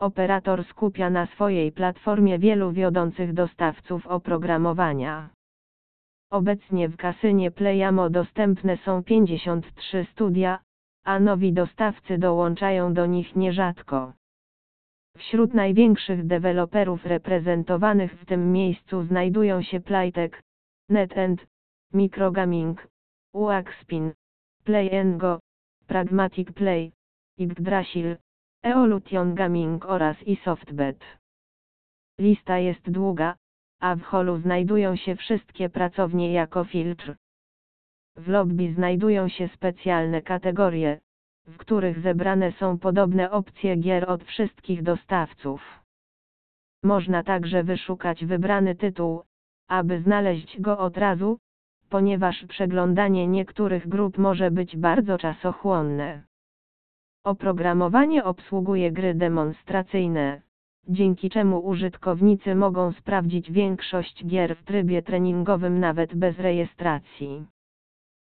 Operator skupia na swojej platformie wielu wiodących dostawców oprogramowania. Obecnie w kasynie Playamo dostępne są 53 studia, a nowi dostawcy dołączają do nich nierzadko. Wśród największych deweloperów reprezentowanych w tym miejscu znajdują się Playtech, NetEnt, Microgaming, Uaxpin, Play Go, Pragmatic Play, Yggdrasil, Evolution Gaming oraz iSoftBet. Lista jest długa, a w holu znajdują się wszystkie pracownie jako filtr. W lobby znajdują się specjalne kategorie, w których zebrane są podobne opcje gier od wszystkich dostawców. Można także wyszukać wybrany tytuł, aby znaleźć go od razu, ponieważ przeglądanie niektórych grup może być bardzo czasochłonne. Oprogramowanie obsługuje gry demonstracyjne, dzięki czemu użytkownicy mogą sprawdzić większość gier w trybie treningowym nawet bez rejestracji.